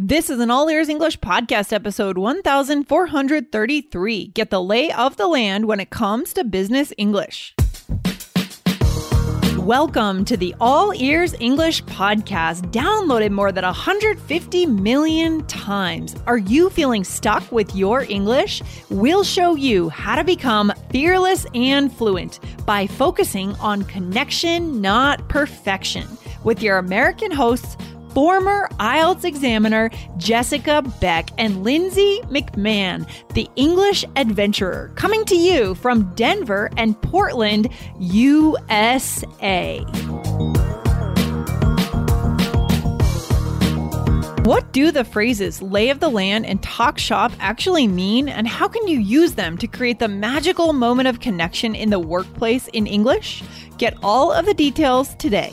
This is an All Ears English podcast episode 1433. Get the lay of the land when it comes to business English. Welcome to the All Ears English podcast, downloaded more than 150 million times. Are you feeling stuck with your English? We'll show you how to become fearless and fluent by focusing on connection, not perfection, with your American hosts former IELTS examiner Jessica Beck and Lindsay McMahon, the English adventurer, coming to you from Denver and Portland, USA. What do the phrases lay of the land and talk shop actually mean, and how can you use them to create the magical moment of connection in the workplace in English? Get all of the details today.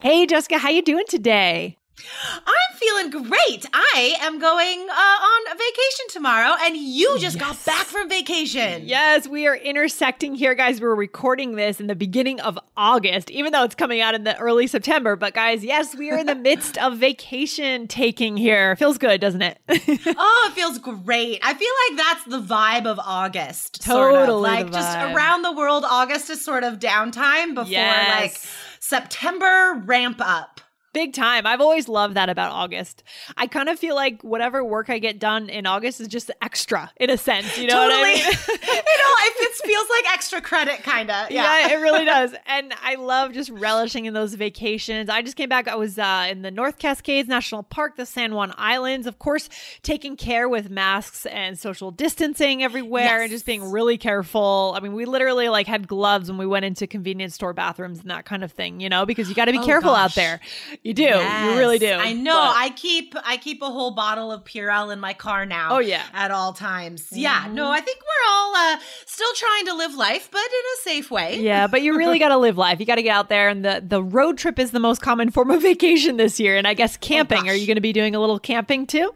Hey, Jessica, how you doing today? I'm feeling great. I am going uh, on vacation tomorrow, and you just yes. got back from vacation. Yes, we are intersecting here, guys. We're recording this in the beginning of August, even though it's coming out in the early September. But, guys, yes, we are in the midst of vacation taking here. Feels good, doesn't it? oh, it feels great. I feel like that's the vibe of August. Totally. Sort of. Like just around the world, August is sort of downtime before, yes. like, September ramp up. Big time. I've always loved that about August. I kind of feel like whatever work I get done in August is just extra in a sense. You know totally. what I mean? you know, it feels like extra credit, kind of. Yeah. yeah. it really does. And I love just relishing in those vacations. I just came back. I was uh, in the North Cascades National Park, the San Juan Islands, of course, taking care with masks and social distancing everywhere yes. and just being really careful. I mean, we literally like had gloves when we went into convenience store bathrooms and that kind of thing, you know, because you got to be oh, careful gosh. out there. You do. Yes, you really do. I know. But... I keep I keep a whole bottle of Purell in my car now. Oh yeah. At all times. Mm-hmm. Yeah. No, I think we're all uh, still trying to live life, but in a safe way. Yeah, but you really got to live life. You got to get out there, and the the road trip is the most common form of vacation this year. And I guess oh, camping. Oh, Are you going to be doing a little camping too?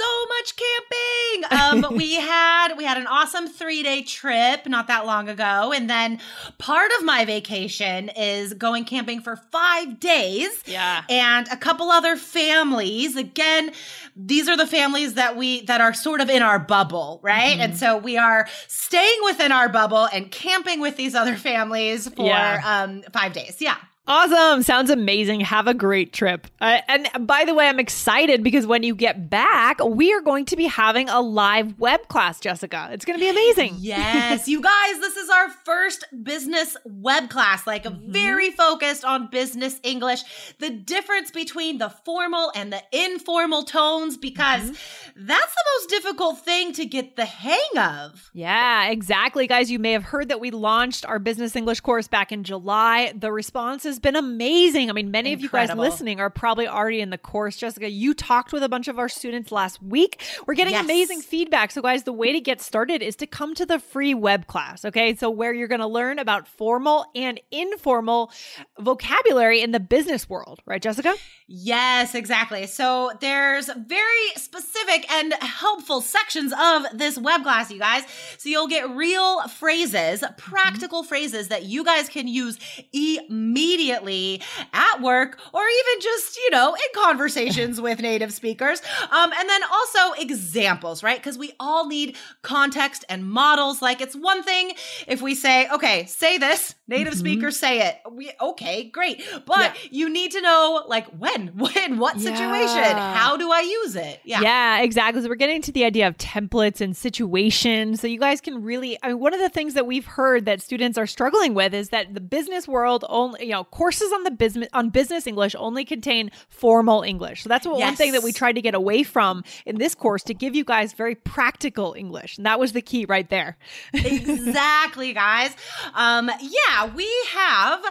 So much camping. Um, we had we had an awesome three day trip not that long ago, and then part of my vacation is going camping for five days. Yeah, and a couple other families. Again, these are the families that we that are sort of in our bubble, right? Mm-hmm. And so we are staying within our bubble and camping with these other families for yeah. um, five days. Yeah. Awesome. Sounds amazing. Have a great trip. Uh, and by the way, I'm excited because when you get back, we are going to be having a live web class, Jessica. It's going to be amazing. Yes. you guys, this is our first business web class, like mm-hmm. very focused on business English, the difference between the formal and the informal tones, because mm-hmm. that's the most difficult thing to get the hang of. Yeah, exactly. Guys, you may have heard that we launched our business English course back in July. The responses been amazing. I mean, many Incredible. of you guys listening are probably already in the course. Jessica, you talked with a bunch of our students last week. We're getting yes. amazing feedback. So, guys, the way to get started is to come to the free web class. Okay. So, where you're going to learn about formal and informal vocabulary in the business world, right, Jessica? Yes, exactly. So, there's very specific and helpful sections of this web class, you guys. So, you'll get real phrases, practical mm-hmm. phrases that you guys can use immediately immediately at work or even just, you know, in conversations with native speakers. Um, and then also examples, right? Because we all need context and models. Like it's one thing if we say, okay, say this, native mm-hmm. speakers say it. We, okay, great. But yeah. you need to know like when, when, what situation, yeah. how do I use it? Yeah. Yeah, exactly. So we're getting to the idea of templates and situations. So you guys can really, I mean, one of the things that we've heard that students are struggling with is that the business world only, you know, courses on the business on business English only contain formal English. So that's what yes. one thing that we tried to get away from in this course to give you guys very practical English. And that was the key right there. exactly, guys. Um, yeah, yeah, we have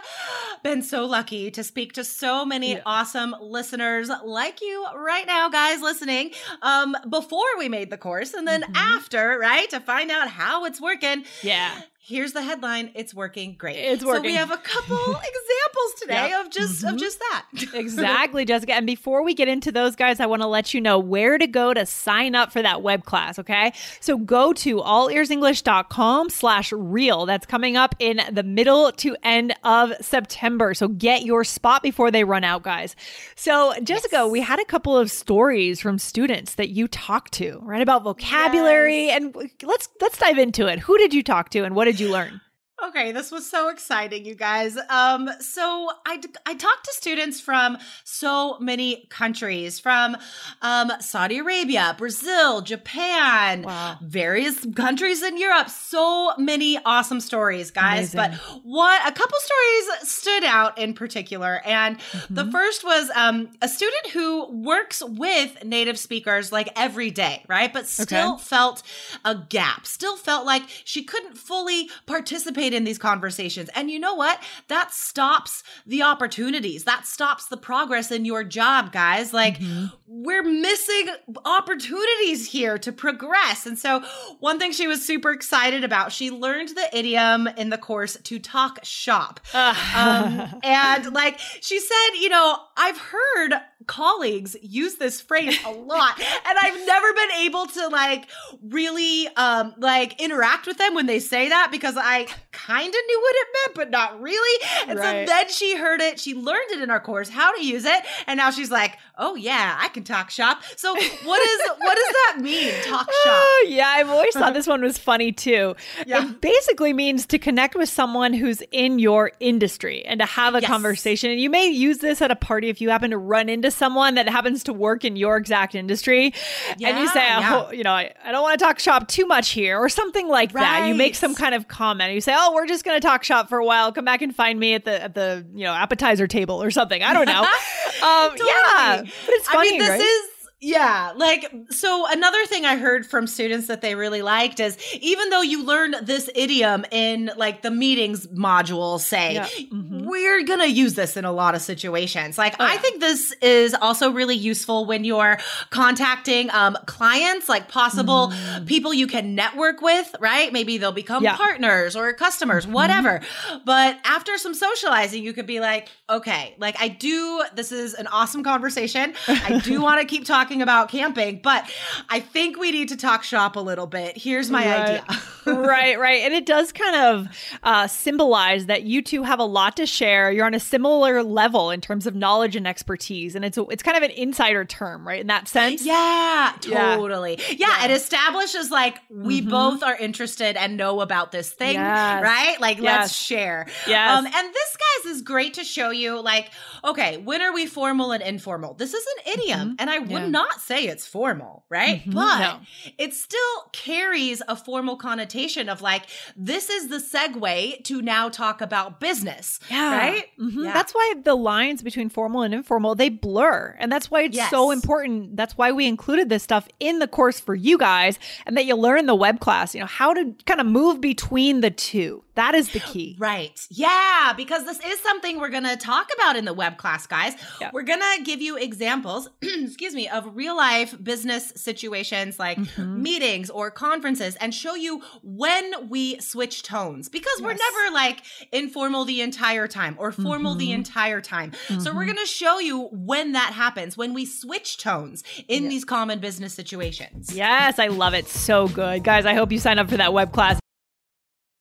been so lucky to speak to so many yeah. awesome listeners like you right now, guys listening. Um, before we made the course and then mm-hmm. after, right, to find out how it's working. Yeah here's the headline it's working great. It's working so we have a couple examples today yep. of just mm-hmm. of just that. Exactly jessica. And before we get into those guys i want to let you know where to go to sign up for that web class okay? So go to allearsenglish.com slash real. That's coming up in the middle to end of september. So get your spot before they run out guys. So jessica yes. we had a couple of stories from students that you talked to right about vocabulary yes. and let's let's dive into it. Who did you talk to and what did you learn? Okay, this was so exciting, you guys. Um, so I, I talked to students from so many countries, from um, Saudi Arabia, Brazil, Japan, wow. various countries in Europe. So many awesome stories, guys. Amazing. But what a couple stories stood out in particular, and mm-hmm. the first was um, a student who works with native speakers like every day, right? But still okay. felt a gap, still felt like she couldn't fully participate participate in these conversations. And you know what? That stops the opportunities. That stops the progress in your job, guys. Like mm-hmm. we're missing opportunities here to progress. And so one thing she was super excited about, she learned the idiom in the course to talk shop. um, and like she said, you know, I've heard colleagues use this phrase a lot and I've never been able to like really um like interact with them when they say that because I kind of knew what it meant but not really. And right. so then she heard it, she learned it in our course how to use it and now she's like, "Oh yeah, I can talk shop." So what is what does that mean? Talk shop. Oh, yeah, I've always thought this one was funny too. Yeah. It basically means to connect with someone who's in your industry and to have a yes. conversation. And you may use this at a party if you happen to run into someone that happens to work in your exact industry yeah, and you say, yeah. oh, you know, I, I don't want to talk shop too much here or something like right. that. You make some kind of comment. You say, oh, we're just going to talk shop for a while. Come back and find me at the, at the, you know, appetizer table or something. I don't know. um, totally. Yeah. But it's funny, I mean, this right? is yeah, like so another thing I heard from students that they really liked is even though you learn this idiom in like the meetings module say, yeah. mm-hmm. we're going to use this in a lot of situations. Like oh, I think this is also really useful when you're contacting um clients, like possible mm. people you can network with, right? Maybe they'll become yeah. partners or customers, mm-hmm. whatever. But after some socializing, you could be like, okay, like I do this is an awesome conversation. I do want to keep talking talking about camping, but I think we need to talk shop a little bit. Here's my right. idea. right, right. And it does kind of uh, symbolize that you two have a lot to share. You're on a similar level in terms of knowledge and expertise. And it's it's kind of an insider term, right? In that sense. Yeah, totally. Yeah, yeah. it establishes like we mm-hmm. both are interested and know about this thing, yes. right? Like yes. let's share. Yeah. Um, and this guys is great to show you like, okay, when are we formal and informal? This is an idiom. Mm-hmm. And I would yeah. not not say it's formal, right? Mm-hmm, but no. it still carries a formal connotation of like, this is the segue to now talk about business. Yeah. Right? Mm-hmm. Yeah. That's why the lines between formal and informal, they blur. And that's why it's yes. so important. That's why we included this stuff in the course for you guys and that you learn the web class, you know, how to kind of move between the two. That is the key. Right. Yeah, because this is something we're going to talk about in the web class, guys. Yeah. We're going to give you examples, excuse me, of real life business situations like mm-hmm. meetings or conferences and show you when we switch tones because yes. we're never like informal the entire time or formal mm-hmm. the entire time. Mm-hmm. So we're mm-hmm. going to show you when that happens, when we switch tones in yes. these common business situations. Yes, I love it. So good. Guys, I hope you sign up for that web class.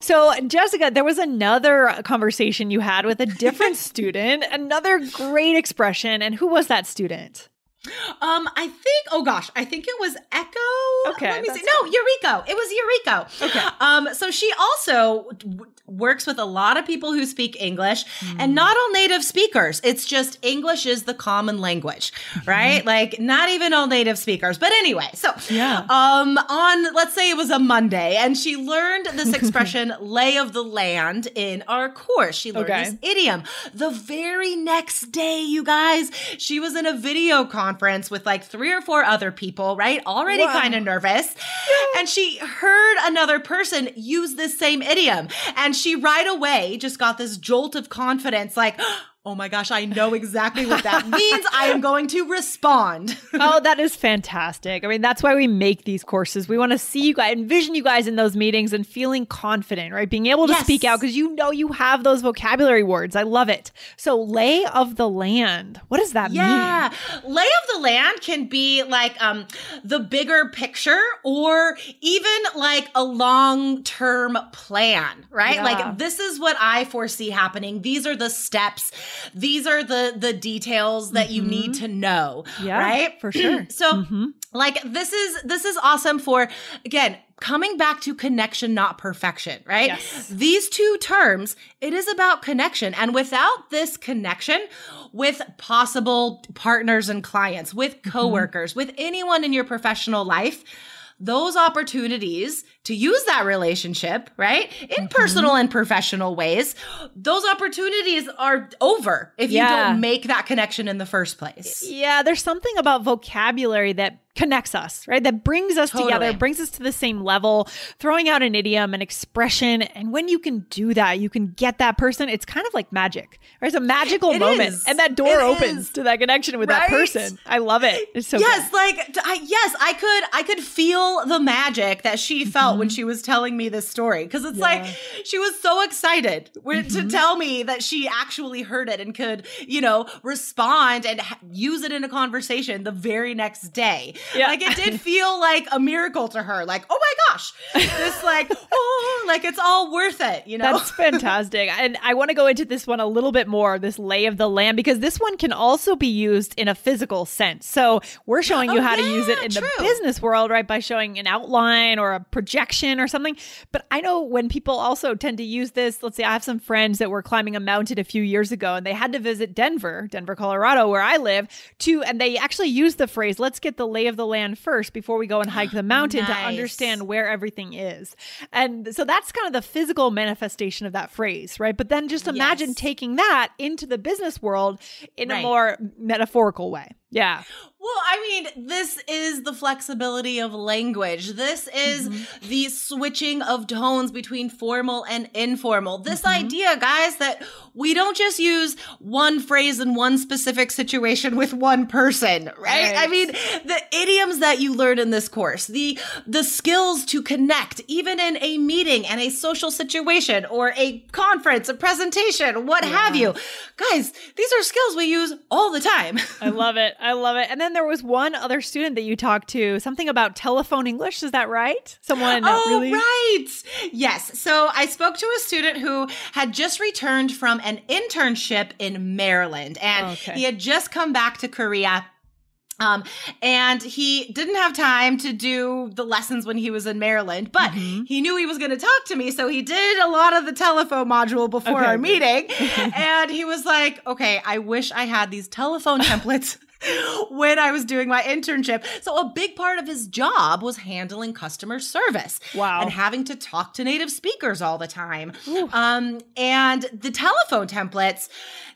So, Jessica, there was another conversation you had with a different student, another great expression. And who was that student? Um, I think. Oh gosh, I think it was Echo. Okay, let me see. No, Eureka. It was Eureka. Okay. Um, so she also w- works with a lot of people who speak English, Hmm. and not all native speakers. It's just English is the common language, right? Like not even all native speakers. But anyway, so Yeah. Um, on let's say it was a Monday, and she learned this expression "lay of the land" in our course. She learned Okay. this idiom. The very next day, you guys, she was in a video conference with like three or four other people, right? Already kind of nervous. And she heard another person use this same idiom. And she right away just got this jolt of confidence like, oh my gosh, I know exactly what that means. I am going to respond. oh, that is fantastic. I mean, that's why we make these courses. We want to see you guys, envision you guys in those meetings and feeling confident, right? Being able to Yes. speak out because you know you have those vocabulary words. I love it. So, lay of the land. What does that mean? Yeah. Lay of the land can be like um the bigger picture or even like a long-term plan, right? Yeah. Like this is what I foresee happening. These are the steps. These are the the details that you need to know, Mm-hmm. Yeah, right? for sure. so Mhm. like this is this is awesome for again coming back to connection not perfection right Yes. these two terms it is about connection and without this connection with possible partners and clients with Mm-hmm. coworkers with anyone in your professional life those opportunities to use that relationship, right? In Mm-hmm. personal and professional ways, those opportunities are over if you don't make that connection in the first place. Yeah, there's something about vocabulary that connects us, right? That brings us Totally. together, brings us to the same level, throwing out an idiom, an expression. And when you can do that, you can get that person. It's kind of like magic, right? It's a magical It moment. is. And that door It opens is. to that connection with that person. I love it. It's so yes good. like I, yes i could i could feel the magic that she felt when mm-hmm. she was telling me this story because it's like she was so excited wi- to mm-hmm. tell me that she actually heard it and could you know respond and ha- use it in a conversation the very next day Yeah. like it did feel like a miracle to her like oh my gosh this like oh like it's all worth it you know That's fantastic. And I want to go into this one a little bit more, this lay of the land, because this one can also be used in a physical sense. So we're showing you Oh, how to use it in true. the business world, right? By showing an outline or a projection or something. But I know when people also tend to use this, let's say I have some friends that were climbing a mountain a few years ago and they had to visit Denver, Denver, Colorado, where I live, to, and they actually used the phrase, let's get the lay of the land first before we go and hike the mountain to understand where everything is. And so that's kind of the physical manifestation of that phrase, right? But then just imagine Yes. taking that into the business world in a more metaphorical way. Yeah. Well, I mean, this is the flexibility of language. This is Mm-hmm. the switching of tones between formal and informal. This Mm-hmm. idea, guys, that we don't just use one phrase in one specific situation with one person, right? Right. I mean, the idioms that you learn in this course, the the skills to connect even in a meeting and a social situation or a conference, a presentation, what have you. Guys, these are skills we use all the time. I love it. I love it. And then there was one other student that you talked to, something about telephone English. Is that right? Someone Oh, really. right. Yes. So I spoke to a student who had just returned from an internship in Maryland and Okay. he had just come back to Korea. Um, and he didn't have time to do the lessons when he was in Maryland, but Mm-hmm. he knew he was going to talk to me. So he did a lot of the telephone module before Okay, our meeting. and he was like, okay, I wish I had these telephone templates when I was doing my internship. So a big part of his job was handling customer service. Wow. And having to talk to native speakers all the time. Um, and the telephone templates,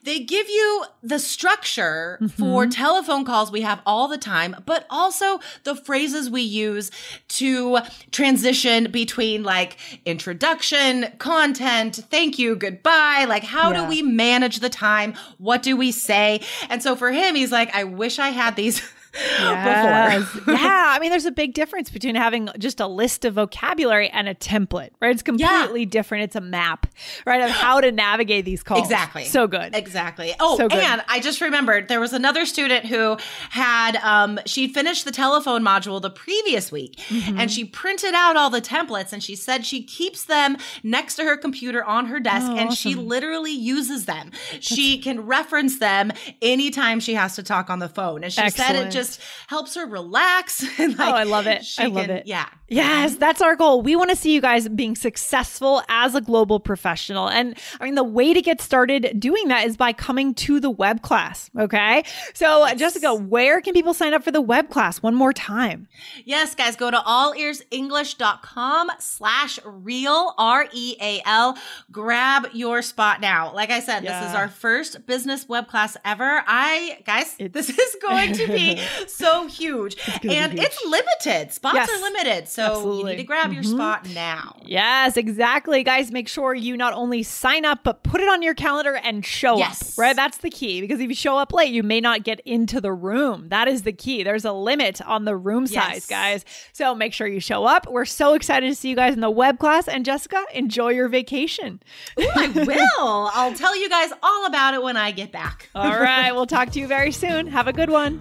they give you the structure for telephone calls we have all the time, but also the phrases we use to transition between like introduction, content, thank you, goodbye. Like, how Yeah. do we manage the time? What do we say? And so for him, he's like, I wish I had these Yes. before. yeah. I mean, there's a big difference between having just a list of vocabulary and a template, right? It's completely different. It's a map, right, of how to navigate these calls. Exactly. So good. Exactly. Oh, So good. and I just remembered there was another student who had um she finished the telephone module the previous week Mm-hmm. and she printed out all the templates and she said she keeps them next to her computer on her desk Oh, and she literally uses them. she can reference them anytime she has to talk on the phone. And she said it Excellent. Just helps her relax and like Oh, I love it. I love can- it. Yeah. Yes, mm-hmm. that's our goal. We want to see you guys being successful as a global professional. And I mean, the way to get started doing that is by coming to the web class. Okay. So, Jessica, where can people sign up for the web class one more time? Yes, guys, go to allearsenglish.com slash real, R E A L. Grab your spot now. Like I said, this is our first business web class ever. I, guys, this is going to be so huge. be and huge. it's limited. Spots Yes, are limited. So you need to grab your mm-hmm. spot now. Yes, exactly. Guys, make sure you not only sign up, but put it on your calendar and show Yes. up, right? That's the key because if you show up late, you may not get into the room. That is the key. There's a limit on the room size, guys. So make sure you show up. We're so excited to see you guys in the web class. And Jessica, enjoy your vacation. Ooh, I will. I'll tell you guys all about it when I get back. All right. We'll talk to you very soon. Have a good one.